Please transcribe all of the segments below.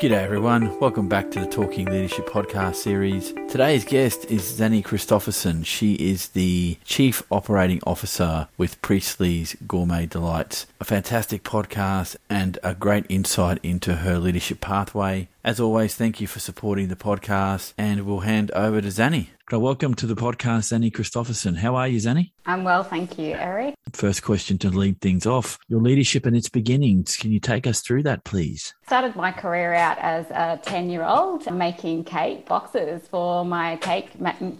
G'day everyone, welcome back to the Talking Leadership podcast series. Today's guest is Zanny Christopherson. She is the Chief Operating Officer with Priestley's Gourmet Delights, a fantastic podcast and a great insight into her leadership pathway. As always, thank you for supporting the podcast and we'll hand over to Zanny. Welcome to the podcast, Zanny Christopherson. How are you, Zanny? I'm well, thank you, Eric. First question to lead things off your leadership and its beginnings. Can you take us through that, please? Started my career out as a 10 year old making cake boxes for my cake,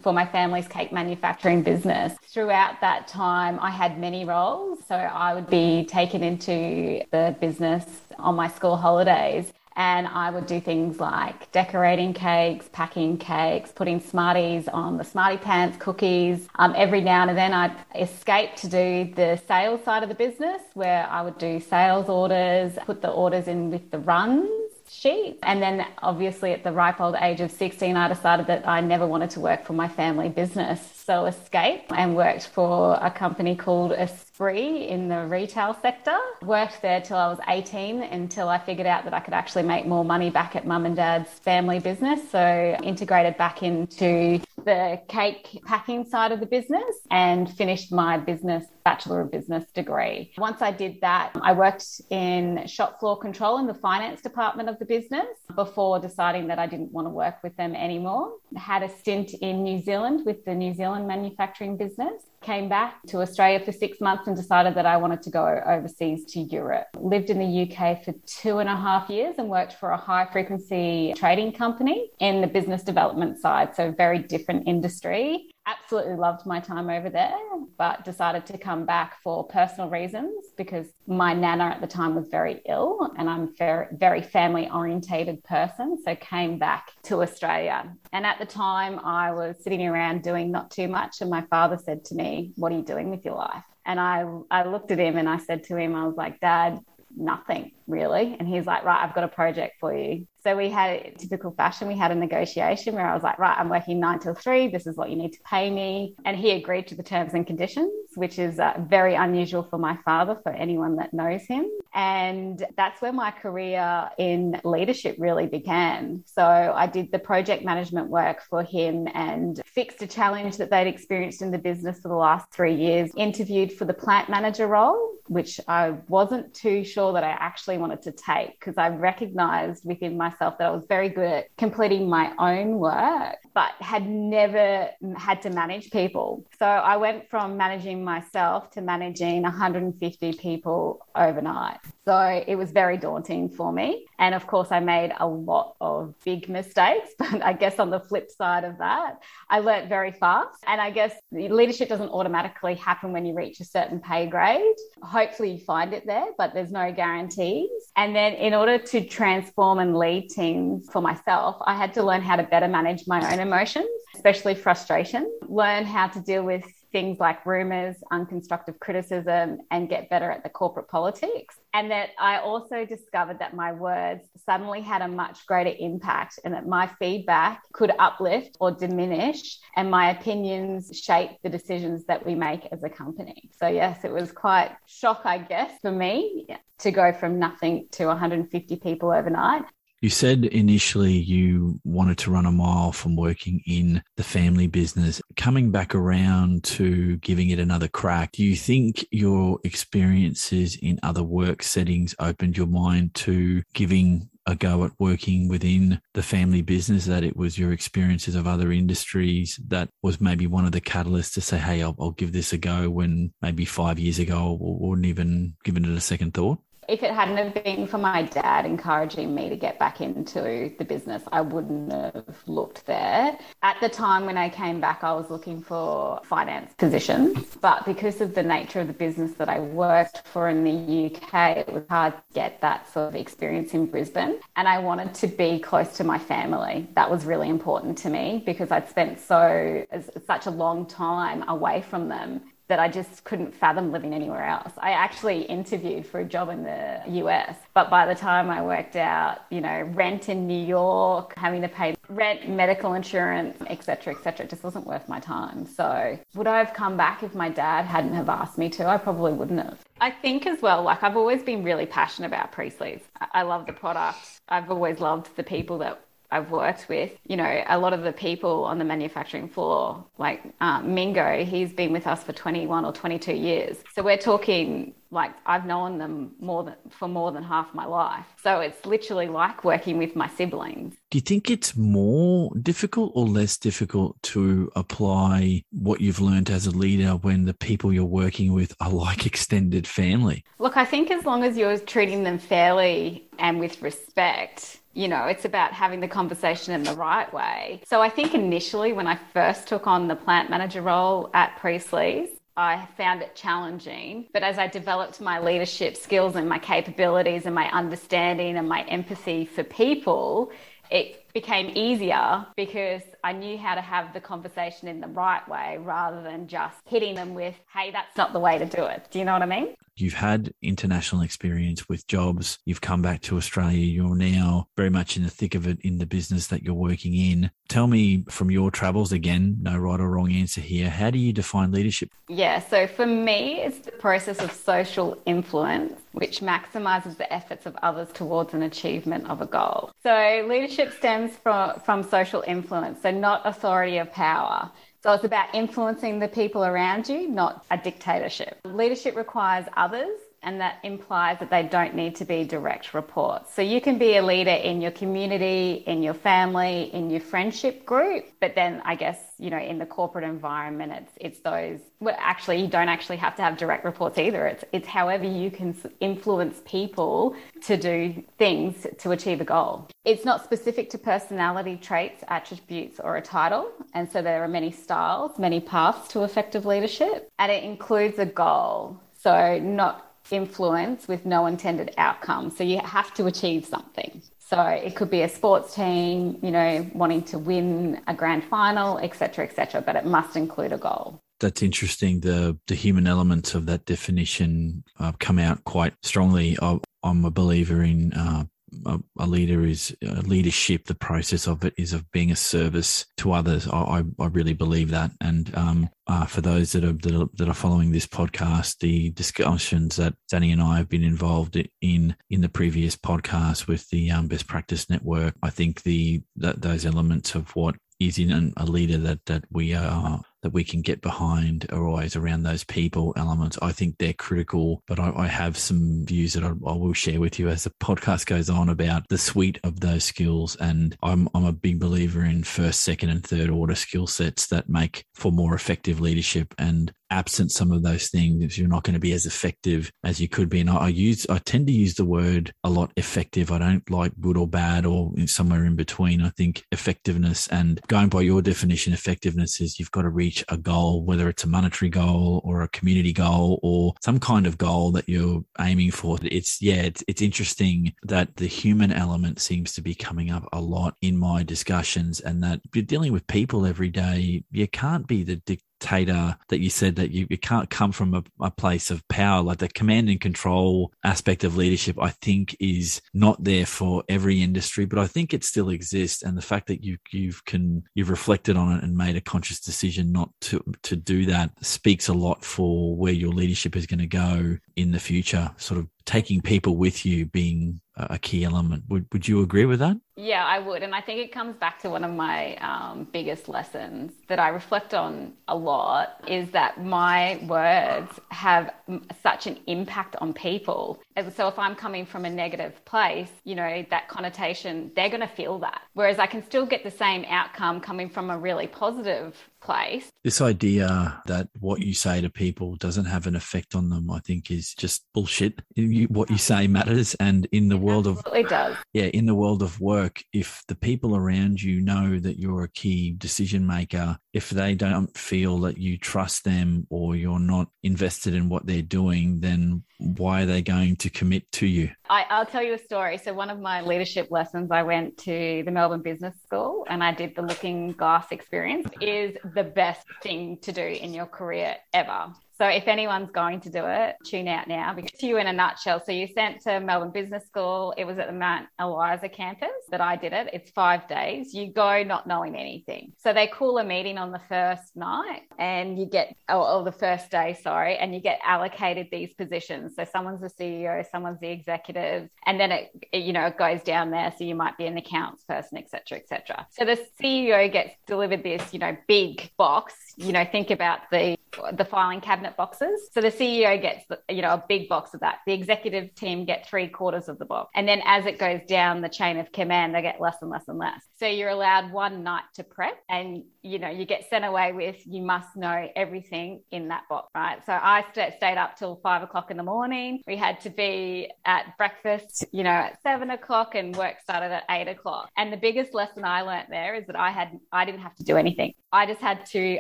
for my family's cake manufacturing business. Throughout that time, I had many roles. So I would be taken into the business on my school holidays and I would do things like decorating cakes, packing cakes, putting Smarties on the Smartie Pants cookies. Um, every now and then I'd escape to do the sales side of the business where I would do sales orders, put the orders in with the runs sheet. And then obviously at the ripe old age of 16, I decided that I never wanted to work for my family business. So escape and worked for a company called Esprit in the retail sector. Worked there till I was 18 until I figured out that I could actually make more money back at mum and dad's family business. So integrated back into the cake packing side of the business and finished my business Bachelor of Business degree. Once I did that, I worked in shop floor control in the finance department of the business before deciding that I didn't want to work with them anymore. Had a stint in New Zealand with the New Zealand manufacturing business came back to Australia for six months and decided that I wanted to go overseas to Europe. Lived in the UK for two and a half years and worked for a high frequency trading company in the business development side. So, very different industry absolutely loved my time over there, but decided to come back for personal reasons because my nana at the time was very ill and I'm very, very family orientated person. So came back to Australia. And at the time I was sitting around doing not too much. And my father said to me, what are you doing with your life? And I, I looked at him and I said to him, I was like, Dad, nothing really. And he's like, right, I've got a project for you. So we had typical fashion. We had a negotiation where I was like, right, I'm working nine till three. This is what you need to pay me. And he agreed to the terms and conditions, which is uh, very unusual for my father, for anyone that knows him. And that's where my career in leadership really began. So I did the project management work for him and fixed a challenge that they'd experienced in the business for the last three years, interviewed for the plant manager role, which I wasn't too sure that I actually wanted to take because I recognized within myself that I was very good at completing my own work, but had never had to manage people. So I went from managing myself to managing 150 people overnight. So it was very daunting for me. And of course, I made a lot of big mistakes. But I guess on the flip side of that, I learnt very fast. And I guess leadership doesn't automatically happen when you reach a certain pay grade. Hopefully, you find it there, but there's no guarantees. And then, in order to transform and lead teams for myself, I had to learn how to better manage my own emotions, especially frustration, learn how to deal with things like rumors, unconstructive criticism, and get better at the corporate politics. And that I also discovered that my words suddenly had a much greater impact and that my feedback could uplift or diminish, and my opinions shape the decisions that we make as a company. So, yes, it was quite shock, I guess, for me to go from nothing to 150 people overnight. You said initially you wanted to run a mile from working in the family business. Coming back around to giving it another crack, do you think your experiences in other work settings opened your mind to giving a go at working within the family business that it was your experiences of other industries that was maybe one of the catalysts to say hey i'll, I'll give this a go when maybe five years ago I wouldn't even given it a second thought if it hadn't have been for my dad encouraging me to get back into the business, I wouldn't have looked there. At the time when I came back, I was looking for finance positions, but because of the nature of the business that I worked for in the UK, it was hard to get that sort of experience in Brisbane. And I wanted to be close to my family. That was really important to me because I'd spent so such a long time away from them that I just couldn't fathom living anywhere else. I actually interviewed for a job in the US, but by the time I worked out, you know, rent in New York, having to pay rent, medical insurance, etc., etc., it just wasn't worth my time. So, would I have come back if my dad hadn't have asked me to? I probably wouldn't have. I think as well, like I've always been really passionate about Priestley's. I love the product. I've always loved the people that I've worked with, you know, a lot of the people on the manufacturing floor, like um, Mingo, he's been with us for 21 or 22 years. So we're talking like I've known them more than for more than half my life. So it's literally like working with my siblings. Do you think it's more difficult or less difficult to apply what you've learned as a leader when the people you're working with are like extended family? Look, I think as long as you're treating them fairly and with respect, you know, it's about having the conversation in the right way. So I think initially when I first took on the plant manager role at Priestley's, I found it challenging. But as I developed my leadership skills and my capabilities and my understanding and my empathy for people, it became easier because I knew how to have the conversation in the right way rather than just hitting them with, hey, that's not the way to do it. Do you know what I mean? You've had international experience with jobs. You've come back to Australia. You're now very much in the thick of it in the business that you're working in. Tell me from your travels, again, no right or wrong answer here. How do you define leadership? Yeah, so for me, it's the process of social influence, which maximizes the efforts of others towards an achievement of a goal. So leadership stems from, from social influence, so not authority of power. So it's about influencing the people around you, not a dictatorship. Leadership requires others and that implies that they don't need to be direct reports. So you can be a leader in your community, in your family, in your friendship group, but then I guess, you know, in the corporate environment, it's it's those well, actually you don't actually have to have direct reports either. It's it's however you can influence people to do things to achieve a goal. It's not specific to personality traits, attributes or a title, and so there are many styles, many paths to effective leadership, and it includes a goal. So not influence with no intended outcome. So you have to achieve something. So it could be a sports team, you know, wanting to win a grand final, etc., etc. but it must include a goal. That's interesting. The the human elements of that definition uh, come out quite strongly. I, am a believer in uh, a, a, leader is a leadership. The process of it is of being a service to others. I, I really believe that. And um, uh, for those that are, that are, that are following this podcast, the discussions that Danny and I have been involved in in the previous podcast with the um, Best Practice Network, I think the that those elements of what is in a leader that that we are that we can get behind are always around those people elements. I think they're critical, but I, I have some views that I, I, will share with you as the podcast goes on about the suite of those skills. And I'm, I'm a big believer in first, second, and third order skill sets that make for more effective leadership. And absent some of those things, you're not going to be as effective as you could be. And I, I, use, I tend to use the word a lot effective. I don't like good or bad or somewhere in between. I think effectiveness and going by your definition, effectiveness is you've got to reach a goal, whether it's a monetary goal or a community goal or some kind of goal that you're aiming for. It's, yeah, it's, it's interesting that the human element seems to be coming up a lot in my discussions and that you're dealing with people every day. You can't be the dictator that you said that you, you can't come from a, a, place of power. Like the command and control aspect of leadership, I think is not there for every industry, but I think it still exists. And the fact that you, you've can, you've reflected on it and made a conscious decision not to, to do that speaks a lot for where your leadership is going to go in the future, sort of taking people with you being a key element. Would, would you agree with that? Yeah, I would. And I think it comes back to one of my um, biggest lessons that I reflect on a lot is that my words have such an impact on people. So if I'm coming from a negative place, you know, that connotation, they're going to feel that. Whereas I can still get the same outcome coming from a really positive place. This idea that what you say to people doesn't have an effect on them, I think, is just bullshit. What you say matters, and in the world of it does, yeah, in the world of work, if the people around you know that you're a key decision maker, if they don't feel that you trust them or you're not invested in what they're doing, then why are they going to commit to you? I, will tell you a story. So, one of my leadership lessons, I went to the Melbourne Business School and I did the Looking Glass experience, is the best thing to do in your career ever. So if anyone's going to do it, tune out now. Because you in a nutshell, so you sent to Melbourne Business School. It was at the Mount Eliza campus that I did it. It's five days. You go not knowing anything. So they call a meeting on the first night and you get, or, or the first day, sorry, and you get allocated these positions. So someone's the CEO, someone's the executive, and then it, it you know, it goes down there. So you might be an accounts person, etc., etc. So the CEO gets delivered this, you know, big box. You know, think about the the filing cabinet boxes. So the CEO gets, you know, a big box of that. The executive team get three quarters of the box. And then as it goes down the chain of command, they get less and less and less. So you're allowed one night to prep and, you know, you get sent away with, you must know everything in that box, right? So I st- stayed up till five o'clock in the morning. We had to be at breakfast, you know, at seven o'clock and work started at eight o'clock. And the biggest lesson I learned there is that I had, I didn't have to do anything. I just had to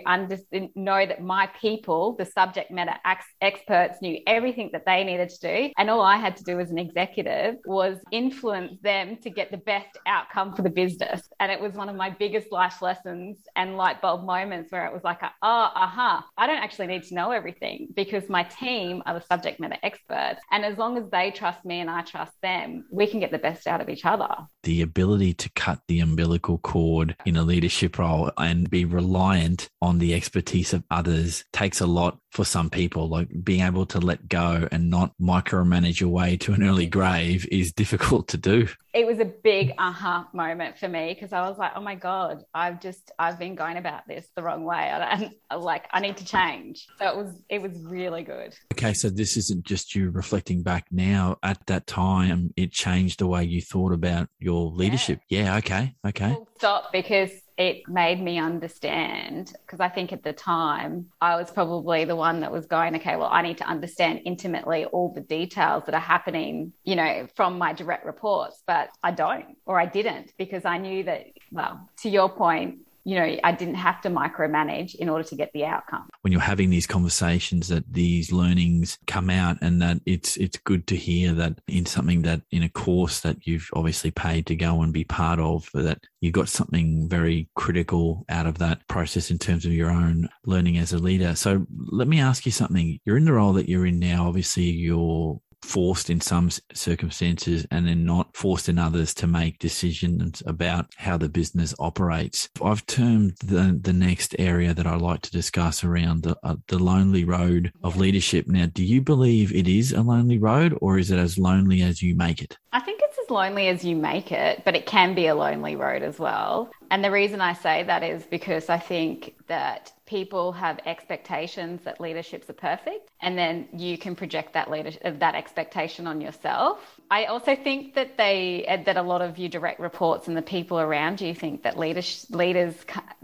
under- know that my people, the subject matter ex- experts, knew everything that they needed to do. And all I had to do as an executive was influence them to get the best outcome for the business. And it was one of my biggest life lessons and light bulb moments where it was like, oh, aha, I don't actually need to know everything because my team are the subject matter experts. And as long as they trust me and I trust them, we can get the best out of each other. The ability to cut the umbilical cord in a leadership role and be reliant on the expertise of others takes a lot for some people. Like being able to let go and not micromanage your way to an early grave is difficult to do. It was a big aha uh-huh moment for me because I was like, oh my God, I've just, I've been going about this the wrong way. And like, I need to change. So it was, it was really good. Okay. So this isn't just you reflecting back now. At that time, it changed the way you thought about your leadership. Yeah. yeah okay. Okay. Stop because it made me understand because I think at the time I was probably the one that was going, okay, well, I need to understand intimately all the details that are happening, you know, from my direct reports, but I don't or I didn't because I knew that, well, to your point, you know, I didn't have to micromanage in order to get the outcome. When you're having these conversations, that these learnings come out, and that it's it's good to hear that in something that in a course that you've obviously paid to go and be part of, that you got something very critical out of that process in terms of your own learning as a leader. So let me ask you something. You're in the role that you're in now. Obviously, you're forced in some circumstances and then not forced in others to make decisions about how the business operates. I've termed the, the next area that I like to discuss around the, uh, the lonely road of leadership. Now, do you believe it is a lonely road or is it as lonely as you make it? I think it's as lonely as you make it, but it can be a lonely road as well. And the reason I say that is because I think that people have expectations that leaderships are perfect and then you can project that leadership, that expectation on yourself. I also think that they that a lot of you direct reports and the people around you think that leaders leaders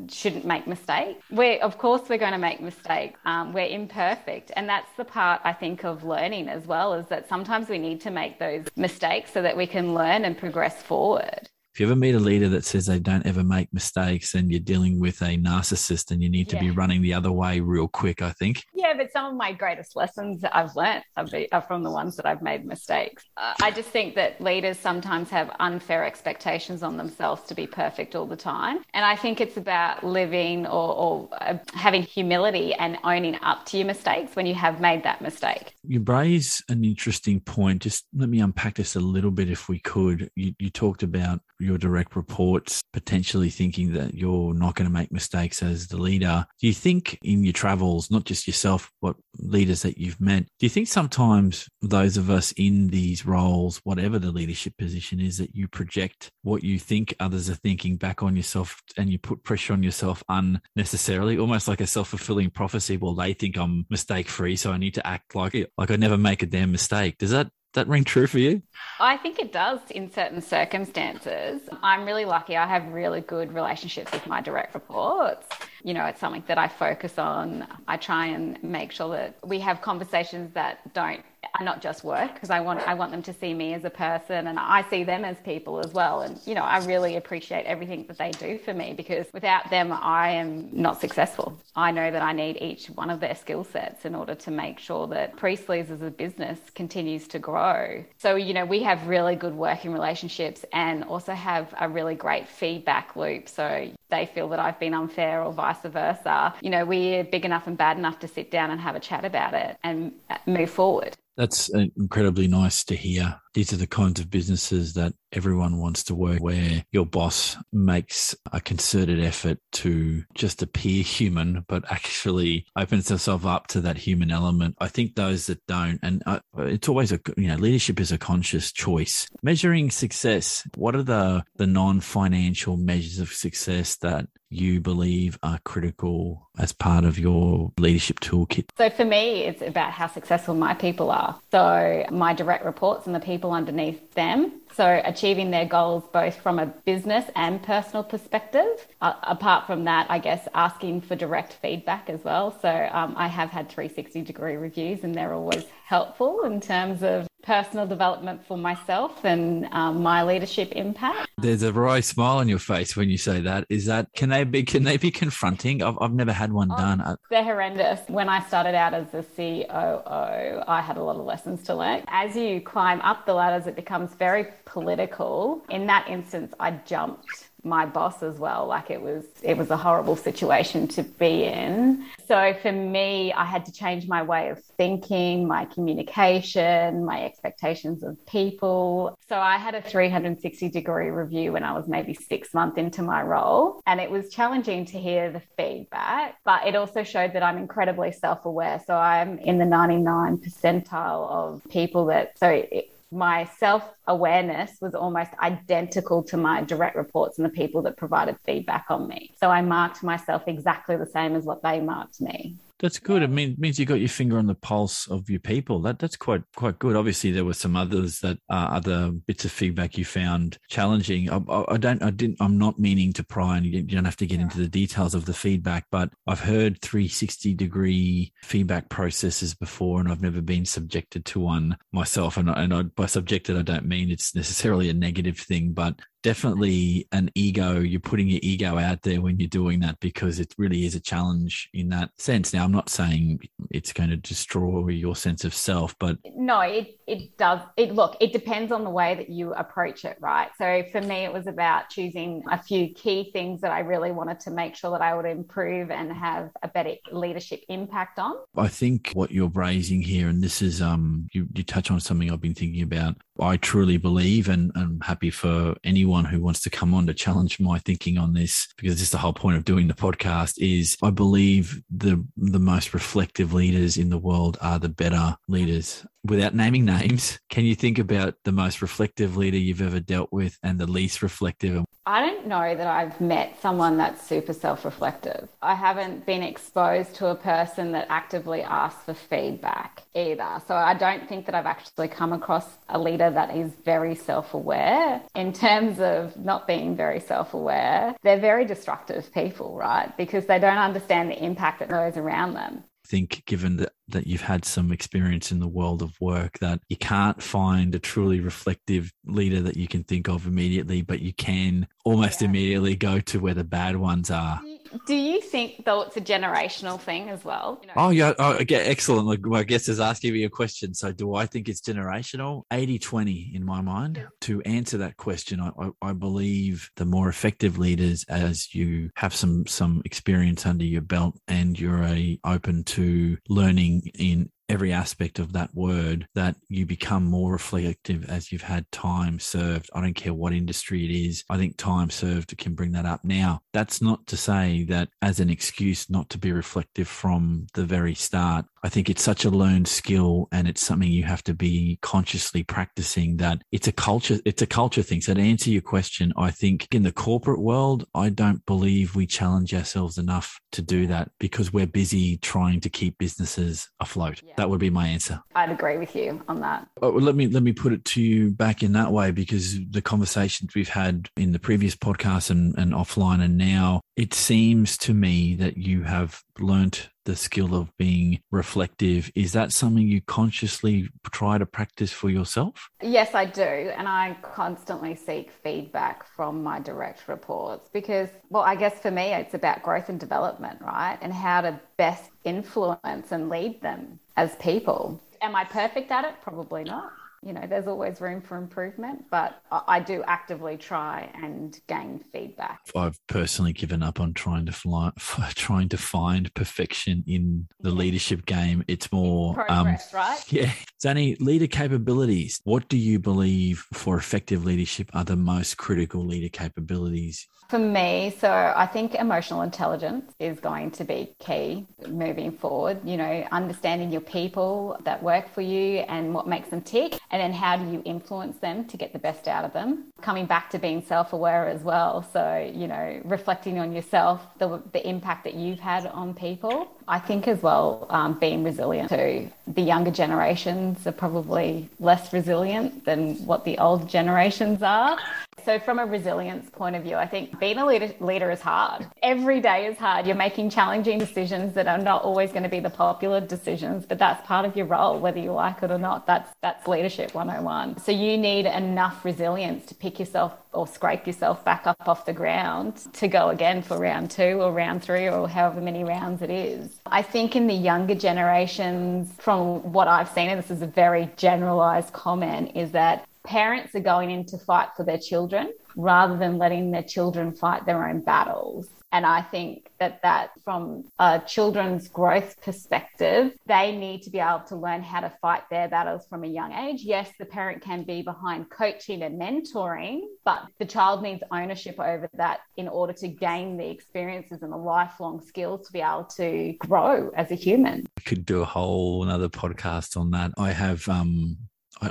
shouldn't make mistakes we of course we're going to make mistakes um, we're imperfect. And that's the part i think of learning as well is that sometimes we need to make those mistakes so that we can learn and progress forward if you ever meet a leader that says they don't ever make mistakes and you're dealing with a narcissist and you need to yeah. be running the other way real quick, I think. Yeah, but some of my greatest lessons that I've learned are from the ones that I've made mistakes. Uh, I just think that leaders sometimes have unfair expectations on themselves to be perfect all the time. And I think it's about living or, or uh, having humility and owning up to your mistakes when you have made that mistake. You raise an interesting point. Just let me unpack this a little bit if we could. You, you talked about your direct reports potentially thinking that you're not going to make mistakes as the leader. Do you think in your travels, not just yourself, but leaders that you've met, do you think sometimes those of us in these roles, whatever the leadership position is, that you project what you think others are thinking back on yourself and you put pressure on yourself unnecessarily, almost like a self fulfilling prophecy? Well, they think I'm mistake free, so I need to act like it, like I never make a damn mistake. Does that that ring true for you? I think it does in certain circumstances. I'm really lucky. I have really good relationships with my direct reports. You know, it's something that I focus on. I try and make sure that we have conversations that don't are not just work because I want I want them to see me as a person and I see them as people as well. And you know, I really appreciate everything that they do for me because without them I am not successful. I know that I need each one of their skill sets in order to make sure that Priestley's as a business continues to grow. So, you know, we have really good working relationships and also have a really great feedback loop. So they feel that I've been unfair or vice versa. You know, we're big enough and bad enough to sit down and have a chat about it and move forward. That's uh, incredibly nice to hear. These are the kinds of businesses that everyone wants to work where your boss makes a concerted effort to just appear human, but actually opens herself up to that human element. I think those that don't, and uh, it's always a, you know, leadership is a conscious choice. Measuring success, what are the, the non financial measures of success that you believe are critical as part of your leadership toolkit? So, for me, it's about how successful my people are. So, my direct reports and the people underneath them. So, achieving their goals both from a business and personal perspective. Uh, apart from that, I guess asking for direct feedback as well. So, um, I have had 360 degree reviews, and they're always helpful in terms of personal development for myself and um, my leadership impact. There's a wry smile on your face when you say that. Is that can they be can they be confronting? I've, I've never had one oh, done. They're horrendous. When I started out as a COO, I had a lot of lessons to learn. As you climb up the ladders, it becomes very political. In that instance, I jumped my boss as well. Like it was, it was a horrible situation to be in. So for me, I had to change my way of thinking, my communication, my expectations of people. So I had a 360 degree review when I was maybe six months into my role. And it was challenging to hear the feedback, but it also showed that I'm incredibly self aware. So I'm in the 99 percentile of people that, so it, my self awareness was almost identical to my direct reports and the people that provided feedback on me. So I marked myself exactly the same as what they marked me. That's good. It mean, means you got your finger on the pulse of your people. That that's quite quite good. Obviously, there were some others that uh, other bits of feedback you found challenging. I, I, I, don't. I didn't. I'm not meaning to pry, and you don't have to get into the details of the feedback. But I've heard 360 degree feedback processes before, and I've never been subjected to one myself. And and I, by subjected, I don't mean it's necessarily a negative thing, but definitely an ego. You're putting your ego out there when you're doing that because it really is a challenge in that sense. Now, I'm not saying it's going to destroy your sense of self, but no, it it does. It look, it depends on the way that you approach it, right? So for me, it was about choosing a few key things that I really wanted to make sure that I would improve and have a better leadership impact on. I think what you're raising here, and this is um, you you touch on something I've been thinking about. I truly believe, and I'm happy for anyone who wants to come on to challenge my thinking on this, because this is the whole point of doing the podcast. Is I believe the the most reflective leaders in the world are the better leaders. Without naming names, can you think about the most reflective leader you've ever dealt with and the least reflective? I don't know that I've met someone that's super self reflective. I haven't been exposed to a person that actively asks for feedback either. So I don't think that I've actually come across a leader that is very self aware. In terms of not being very self aware, they're very destructive people, right? Because they don't understand the impact that goes around them think given that, that you've had some experience in the world of work that you can't find a truly reflective leader that you can think of immediately but you can almost yeah. immediately go to where the bad ones are mm-hmm. Do you think though it's a generational thing as well? You know? Oh yeah, oh, okay, excellent. My guest is asking me a question. So do I think it's generational? 80-20 in my mind. To answer that question, I, I, I believe the more effective leaders as you have some some experience under your belt and you're a open to learning in every aspect of that word that you become more reflective as you've had time served. I don't care what industry it is. I think time served can bring that up. Now, that's not to say that as an excuse not to be reflective from the very start. I think it's such a learned skill and it's something you have to be consciously practicing that it's a culture, it's a culture thing. So to answer your question, I think in the corporate world, I don't believe we challenge ourselves enough to do that because we're busy trying to keep businesses afloat. Yeah. That would be my answer. I'd agree with you on that. Oh, let me let me put it to you back in that way because the conversations we've had in the previous podcast and, and offline and now, it seems to me that you have learnt the skill of being reflective. Is that something you consciously try to practice for yourself? Yes, I do. And I constantly seek feedback from my direct reports because, well, I guess for me, it's about growth and development, right? And how to best influence and lead them as people. Am I perfect at it? Probably not you know, there's always room for improvement, but I do actively try and gain feedback. I've personally given up on trying to fly, trying to find perfection in the leadership game. It's more progress, um, right? Yeah, Zanny, leader capabilities. What do you believe for effective leadership are the most critical leader capabilities? For me, so I think emotional intelligence is going to be key moving forward. You know, understanding your people that work for you and what makes them tick and then how do you influence them to get the best out of them? Coming back to being self aware as well. So, you know, reflecting on yourself, the, the impact that you've had on people. I think as well, um, being resilient too. The younger generations are probably less resilient than what the old generations are. So, from a resilience point of view, I think being a leader, leader is hard. Every day is hard. You're making challenging decisions that are not always going to be the popular decisions, but that's part of your role, whether you like it or not. That's that's leadership 101. So you need enough resilience to pick yourself or scrape yourself back up off the ground to go again for round two or round three or however many rounds it is. I think in the younger generations, from what I've seen, and this is a very generalized comment, is that parents are going in to fight for their children rather than letting their children fight their own battles. And I think that that from a children's growth perspective, they need to be able to learn how to fight their battles from a young age. Yes, the parent can be behind coaching and mentoring, but the child needs ownership over that in order to gain the experiences and the lifelong skills to be able to grow as a human. I could do a whole another podcast on that. I have um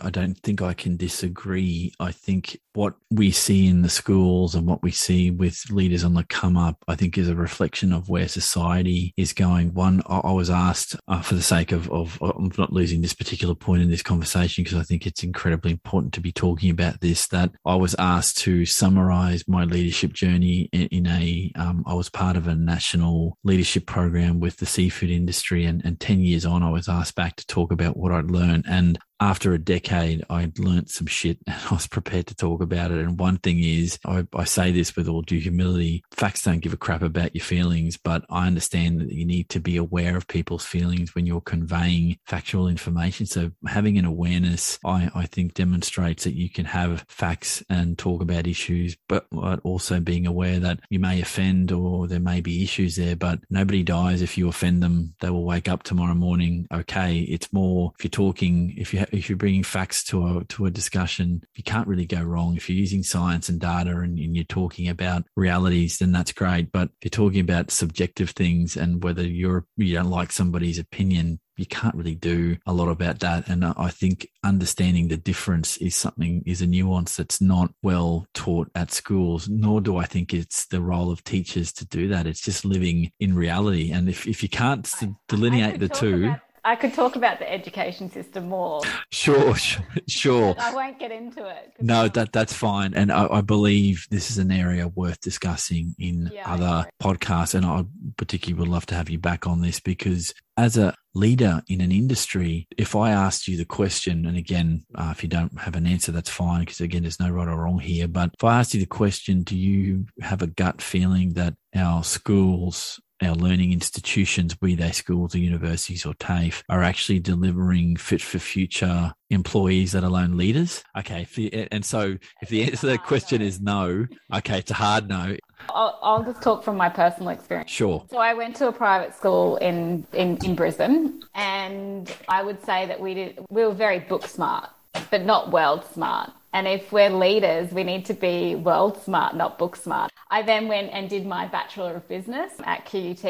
I, don't think I can disagree. I think what we see in the schools and what we see with leaders on the come up, I think is a reflection of where society is going. One, I, was asked uh, for the sake of, of, I'm not losing this particular point in this conversation because I think it's incredibly important to be talking about this, that I was asked to summarize my leadership journey in, in a, um, I was part of a national leadership program with the seafood industry and, and 10 years on, I was asked back to talk about what I'd learned. And after a decade, I'd learnt some shit and I was prepared to talk about it. And one thing is, I, I, say this with all due humility facts don't give a crap about your feelings, but I understand that you need to be aware of people's feelings when you're conveying factual information. So having an awareness, I, I think, demonstrates that you can have facts and talk about issues, but, but also being aware that you may offend or there may be issues there, but nobody dies if you offend them. They will wake up tomorrow morning okay. It's more if you're talking, if you if you're bringing facts to a to a discussion, you can't really go wrong. If you're using science and data and, and you're talking about realities, then that's great. But if you're talking about subjective things and whether you're you don't like somebody's opinion, you can't really do a lot about that. And I think understanding the difference is something, is a nuance that's not well taught at schools, nor do I think it's the role of teachers to do that. It's just living in reality. And if, if you can't delineate the two. I could talk about the education system more. Sure, sure. I won't get into it. No, that that's fine, and I, I, believe this is an area worth discussing in yeah, other podcasts. And I particularly would love to have you back on this because as a leader in an industry, if I asked you the question, and again, uh, if you don't have an answer, that's fine, because again, there's no right or wrong here. But if I asked you the question, do you have a gut feeling that our schools our learning institutions, be they schools or universities or TAFE, are actually delivering fit for future employees, let alone leaders? Okay. The, and so if the answer to that question is no, okay, it's a hard no. I'll, I'll, just talk from my personal experience. Sure. So I went to a private school in, in, in Brisbane, and I would say that we did we were very book smart, but not world smart. And if we're leaders, we need to be world smart, not book smart. I then went and did my Bachelor of Business at QUT,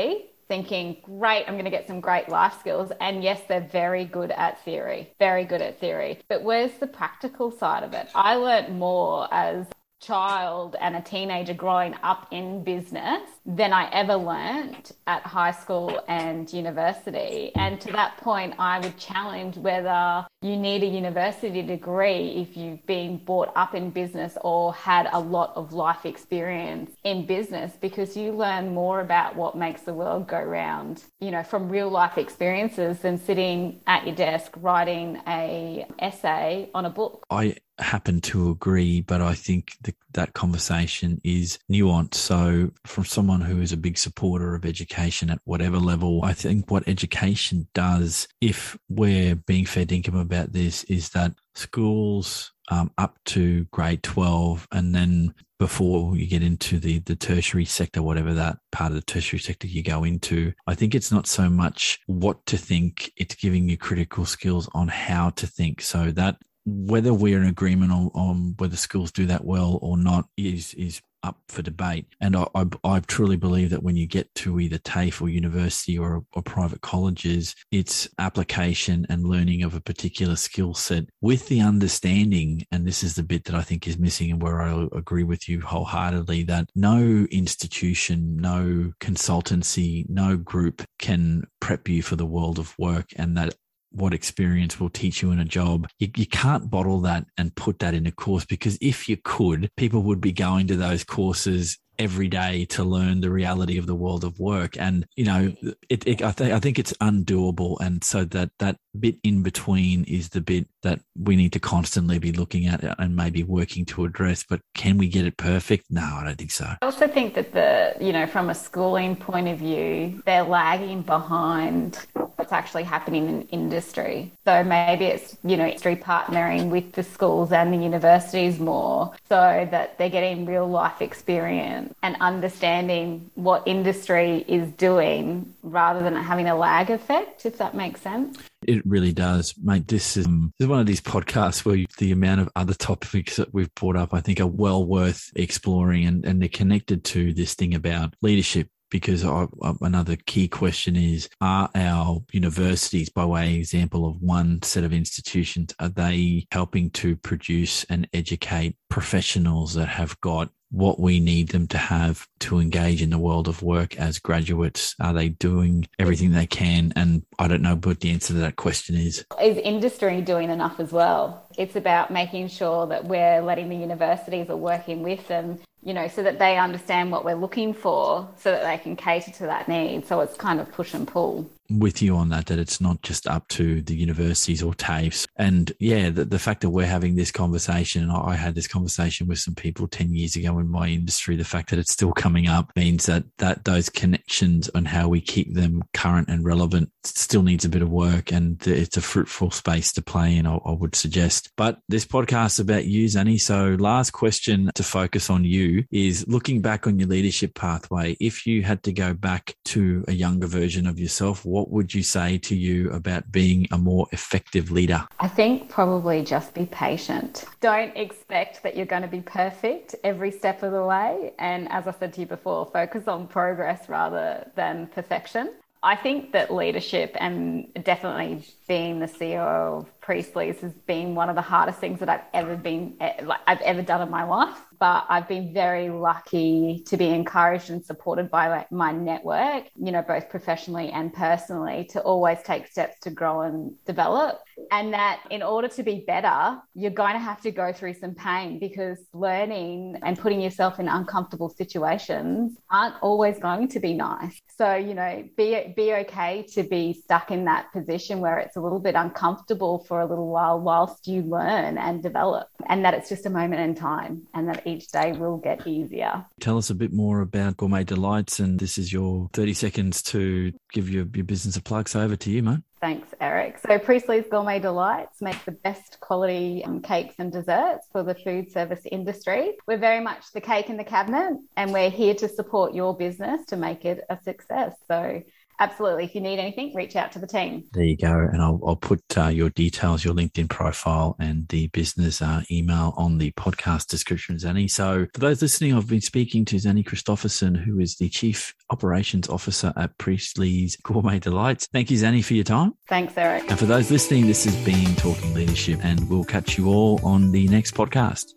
thinking, great, I'm going to get some great life skills. And yes, they're very good at theory, very good at theory. But where's the practical side of it? I learnt more as child and a teenager growing up in business than I ever learned at high school and university. And to that point, I would challenge whether you need a university degree if you've been brought up in business or had a lot of life experience in business because you learn more about what makes the world go round, you know, from real life experiences than sitting at your desk writing a essay on a book. I happen to agree, but I think the, that conversation is nuanced. So, from someone who is a big supporter of education at whatever level, I think what education does, if we're being fair dinkum about this, is that schools um, up to grade 12 and then before you get into the the tertiary sector whatever that part of the tertiary sector you go into i think it's not so much what to think it's giving you critical skills on how to think so that whether we're in agreement on, on, whether schools do that well or not is is up for debate. And I, I, I, truly believe that when you get to either TAFE or university or, or private colleges, it's application and learning of a particular skill set with the understanding. And this is the bit that I think is missing and where I agree with you wholeheartedly that no institution, no consultancy, no group can prep you for the world of work and that what experience will teach you in a job. You, you, can't bottle that and put that in a course because if you could, people would be going to those courses every day to learn the reality of the world of work. And, you know, it, it I, th- I think it's undoable. And so that, that bit in between is the bit that we need to constantly be looking at and maybe working to address. But can we get it perfect? No, I don't think so. I also think that the, you know, from a schooling point of view, they're lagging behind what's actually happening in industry. So maybe it's, you know, industry partnering with the schools and the universities more so that they're getting real life experience and understanding what industry is doing rather than having a lag effect, if that makes sense. It really does, mate. This is, um, this is one of these podcasts where you, the amount of other topics that we've brought up, I think, are well worth exploring, and, and they're connected to this thing about leadership. Because I, I, another key question is: Are our universities, by way of example of one set of institutions, are they helping to produce and educate professionals that have got what we need them to have to engage in the world of work as graduates? Are they doing everything they can? And I don't know what the answer to that question is. Is industry doing enough as well? It's about making sure that we're letting the universities are working with them, you know, so that they understand what we're looking for so that they can cater to that need. So it's kind of push and pull with you on that, that it's not just up to the universities or TAFEs. And yeah, the, the fact that we're having this conversation, and I had this conversation with some people 10 years ago in my industry, the fact that it's still coming up means that, that those connections and how we keep them current and relevant still needs a bit of work and it's a fruitful space to play in, I, I would suggest. But this podcast is about you, Zanny. So last question to focus on you is looking back on your leadership pathway. If you had to go back to a younger version of yourself, what would you say to you about being a more effective leader? I think probably just be patient. Don't expect that you're going to be perfect every step of the way. And as I said to you before, focus on progress rather than perfection. I think that leadership and definitely being the CEO of Priestley's has been one of the hardest things that I've ever been eh, like I've ever done in my life. But I've been very lucky to be encouraged and supported by my network, you know, both professionally and personally, to always take steps to grow and develop. And that in order to be better, you're going to have to go through some pain because learning and putting yourself in uncomfortable situations aren't always going to be nice. So, you know, be be okay to be stuck in that position where it's a little bit uncomfortable for a little while whilst you learn and develop, and that it's just a moment in time and that each day will get easier. Tell us a bit more about Gourmet Delights, and this is your 30 seconds to give your, your business a plug. So over to you, mate. Thanks, Eric. So, Priestley's Gourmet Delights make the best quality um, cakes and desserts for the food service industry. We're very much the cake in the cabinet, and we're here to support your business to make it a success. So, absolutely. If you need anything, reach out to the team. There you go. And I'll, I'll put uh, your details, your LinkedIn profile, and the business uh, email on the podcast description, Zanny. So for those listening, I've been speaking to Zanny Christopherson, who is the Chief Operations Officer at Priestley's Gourmet Delights. Thank you, Zanny, for your time. Thanks, Eric. And for those listening, this has been Talking Leadership, and we'll catch you all on the next podcast.